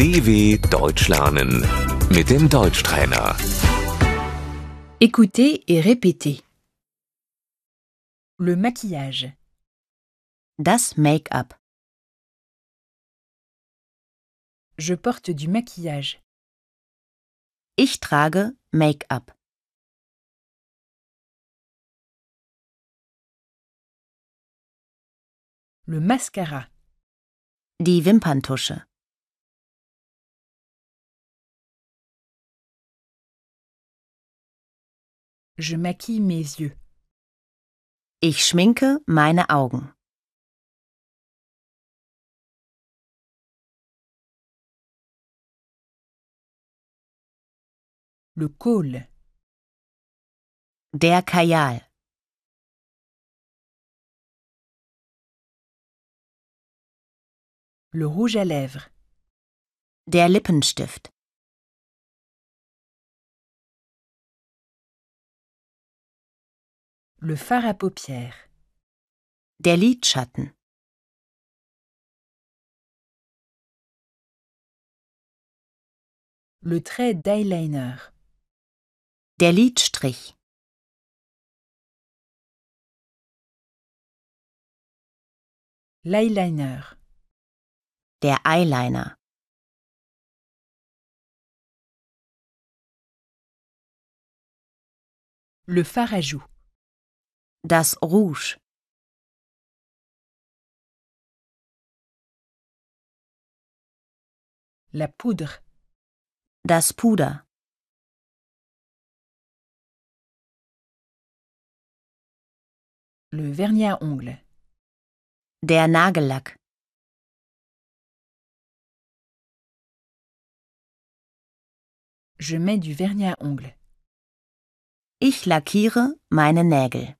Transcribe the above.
DW Deutsch lernen mit dem Deutschtrainer. Écoutez et répétez. Le maquillage, Das Make-up. je porte du maquillage. Ich trage Make-up. Le mascara, Die Wimperntusche. Je maquille mes yeux. Ich schminke meine Augen. Le col, Der Kajal. le rouge à lèvres, Der Lippenstift. Le fard à paupières, Der Lidschatten. le trait d'eyeliner, Der Lidstrich. l'eyeliner, Der Eyeliner. le fard à joues, Das Rouge. la poudre, Das Puder. le vernis à ongles, Der Nagellack. je mets du vernis à ongles. Ich lackiere meine Nägel.